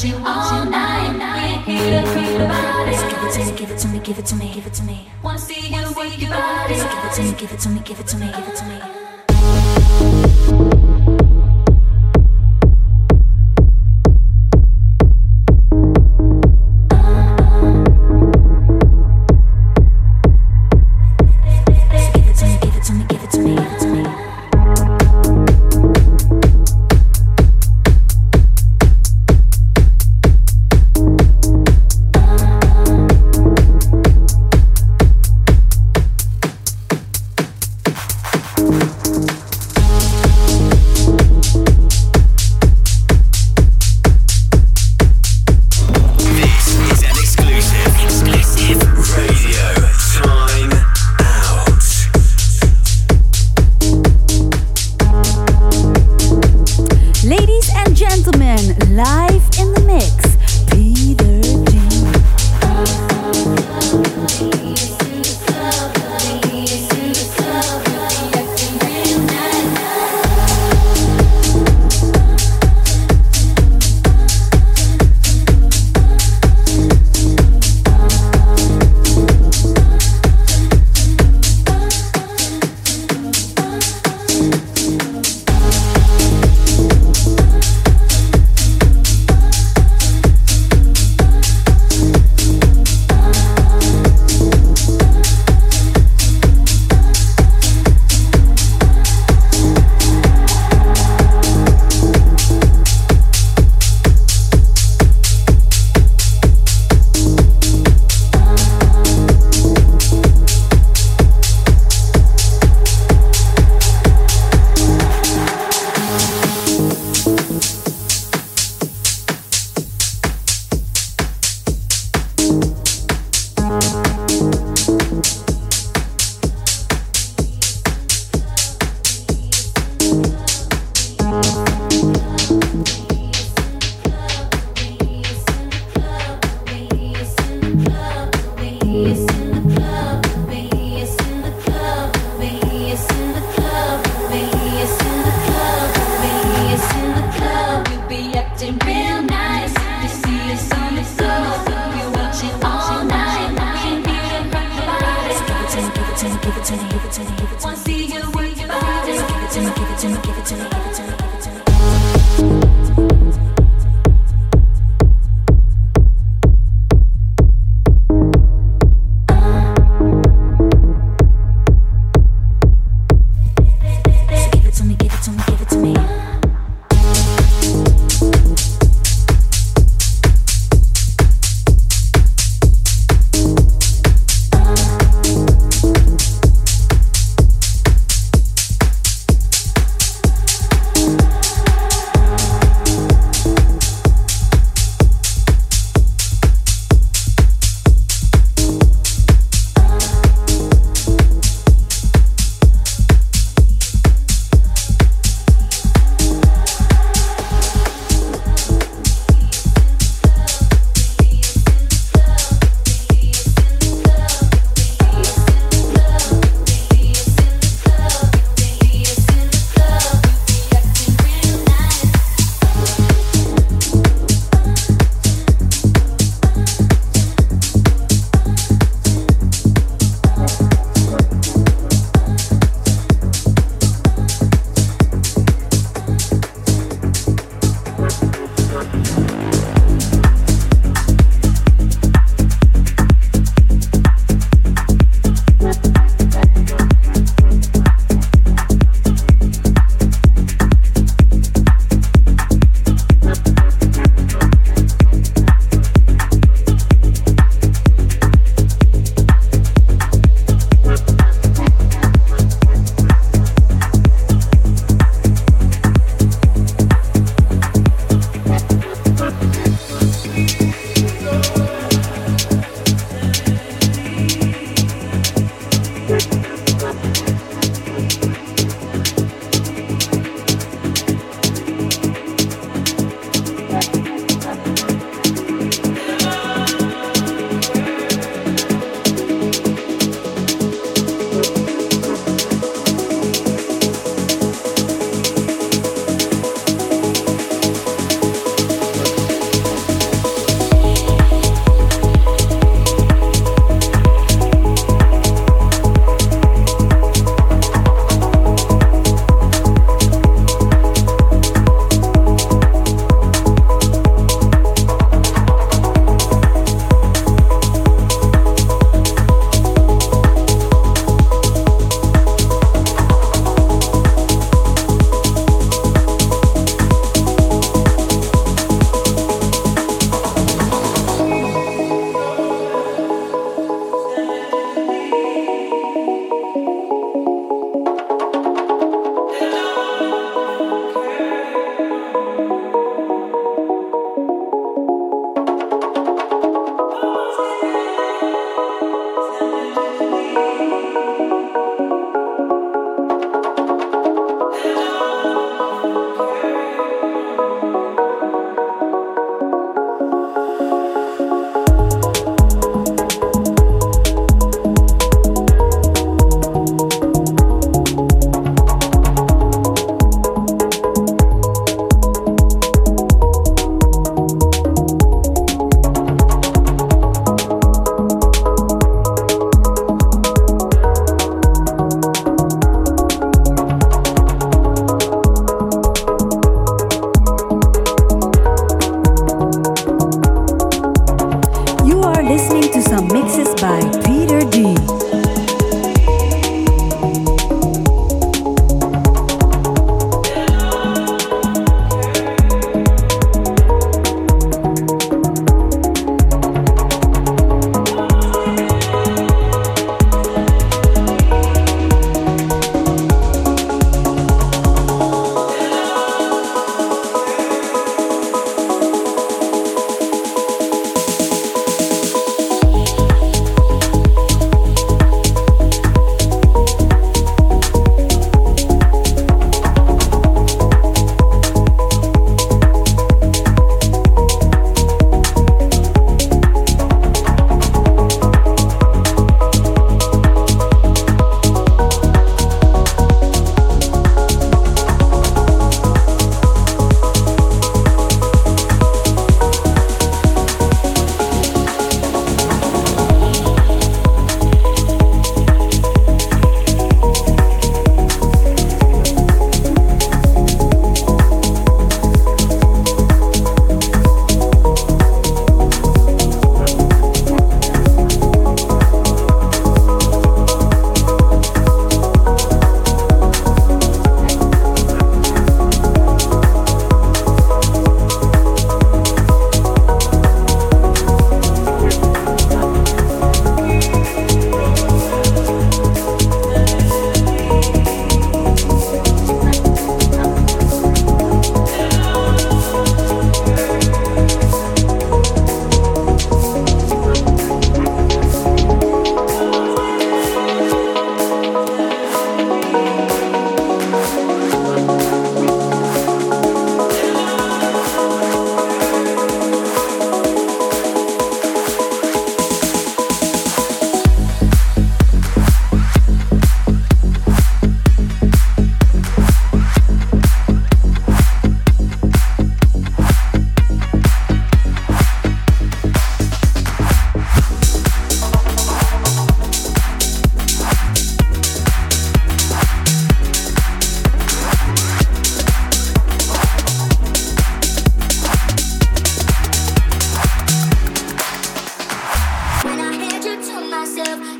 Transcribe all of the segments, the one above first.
You'll be all night. We ain't here to creep about it. So give it to me, give it to me, give it to me, give it to me. Wanna see you wake your body. So give it to me, give it to me, give it to me, give it to me.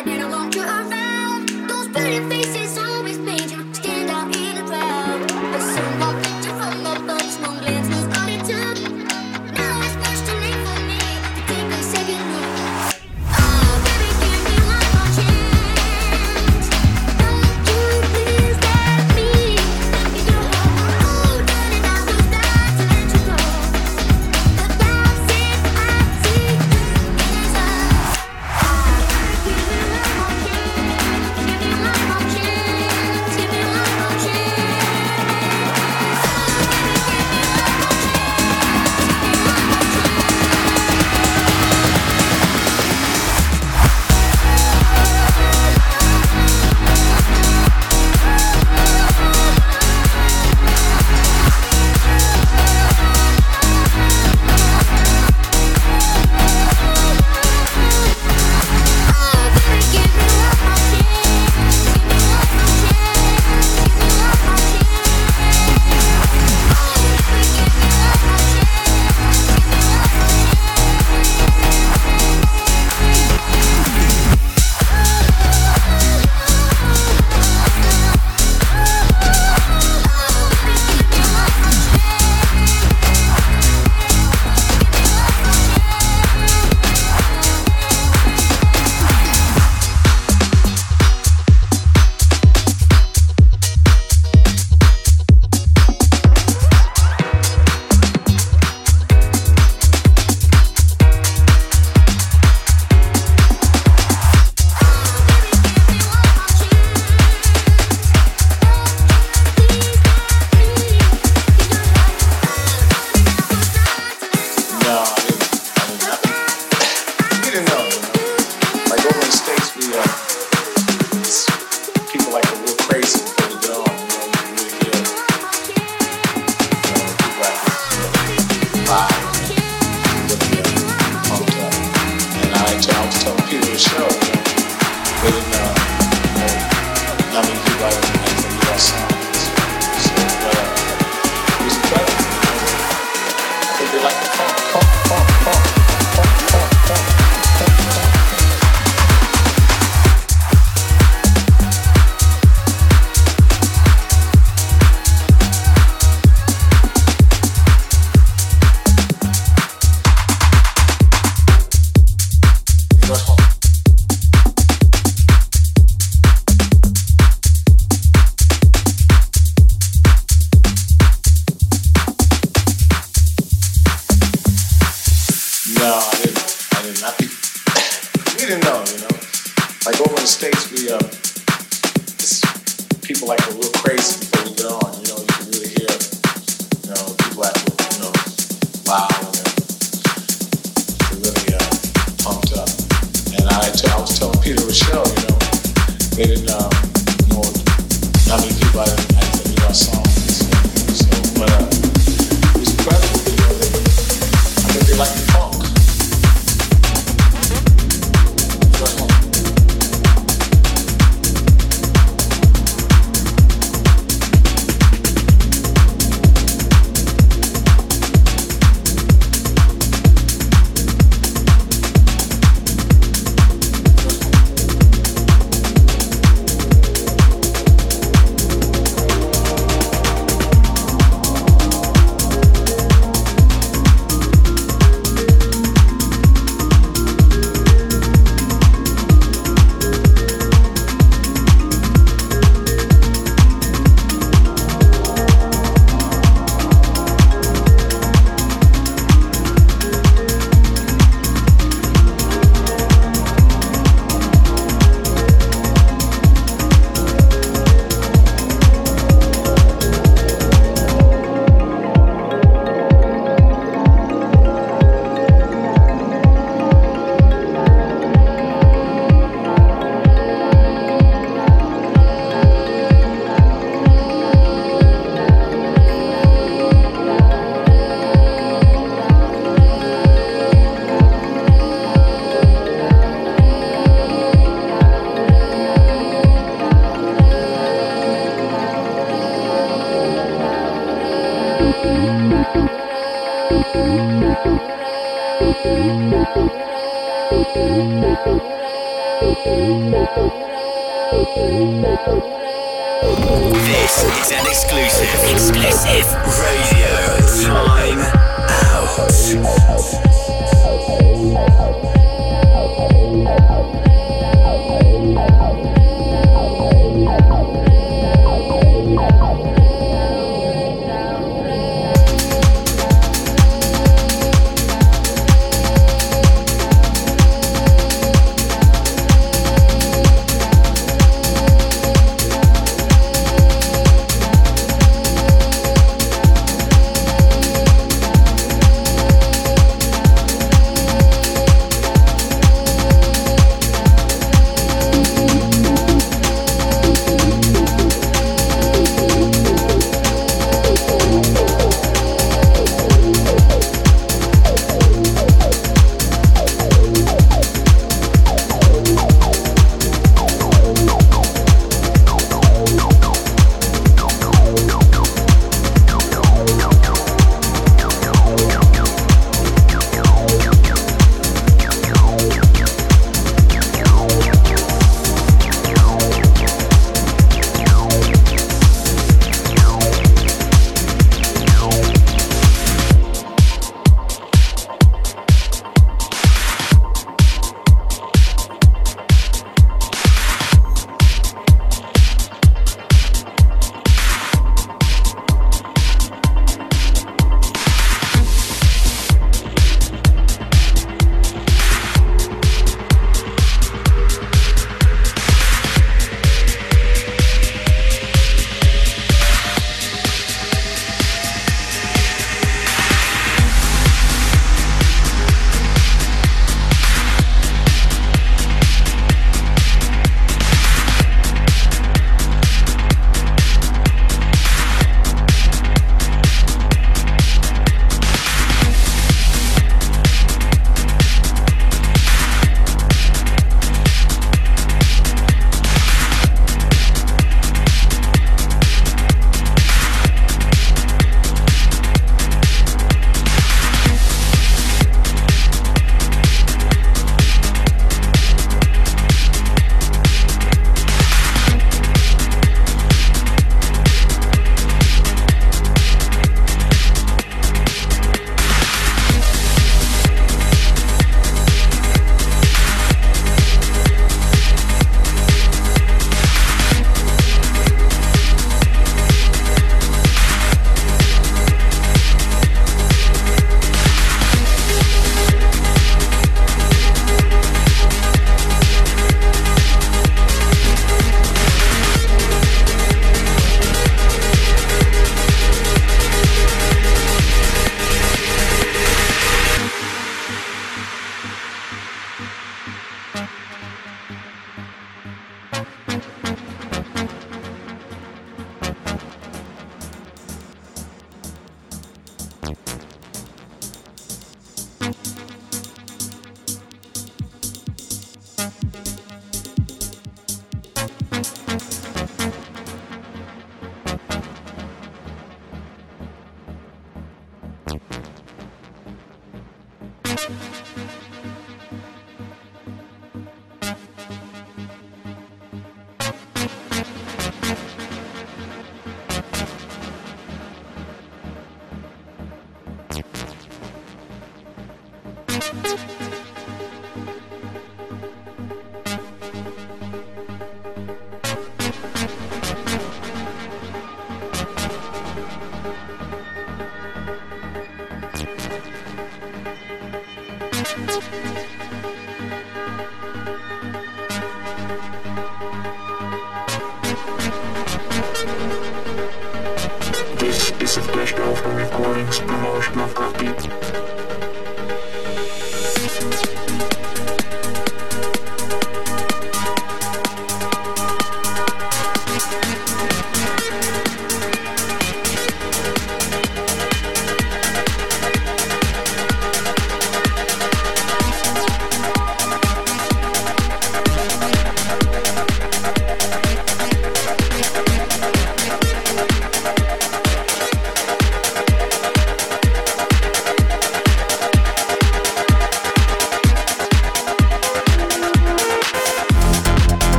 I didn't want you.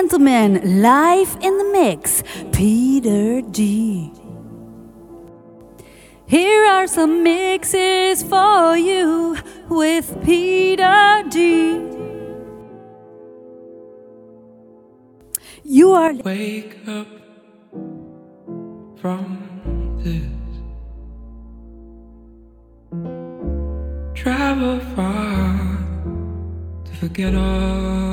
Gentlemen, live in the mix, Peter D. Here are some mixes for you with Peter D. You are. Wake up from this. Travel far to forget all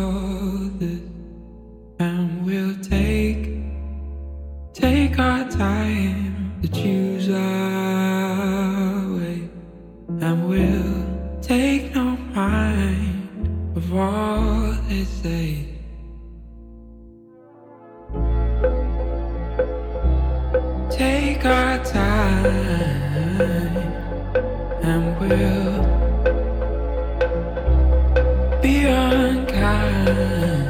take our time and we'll be unkind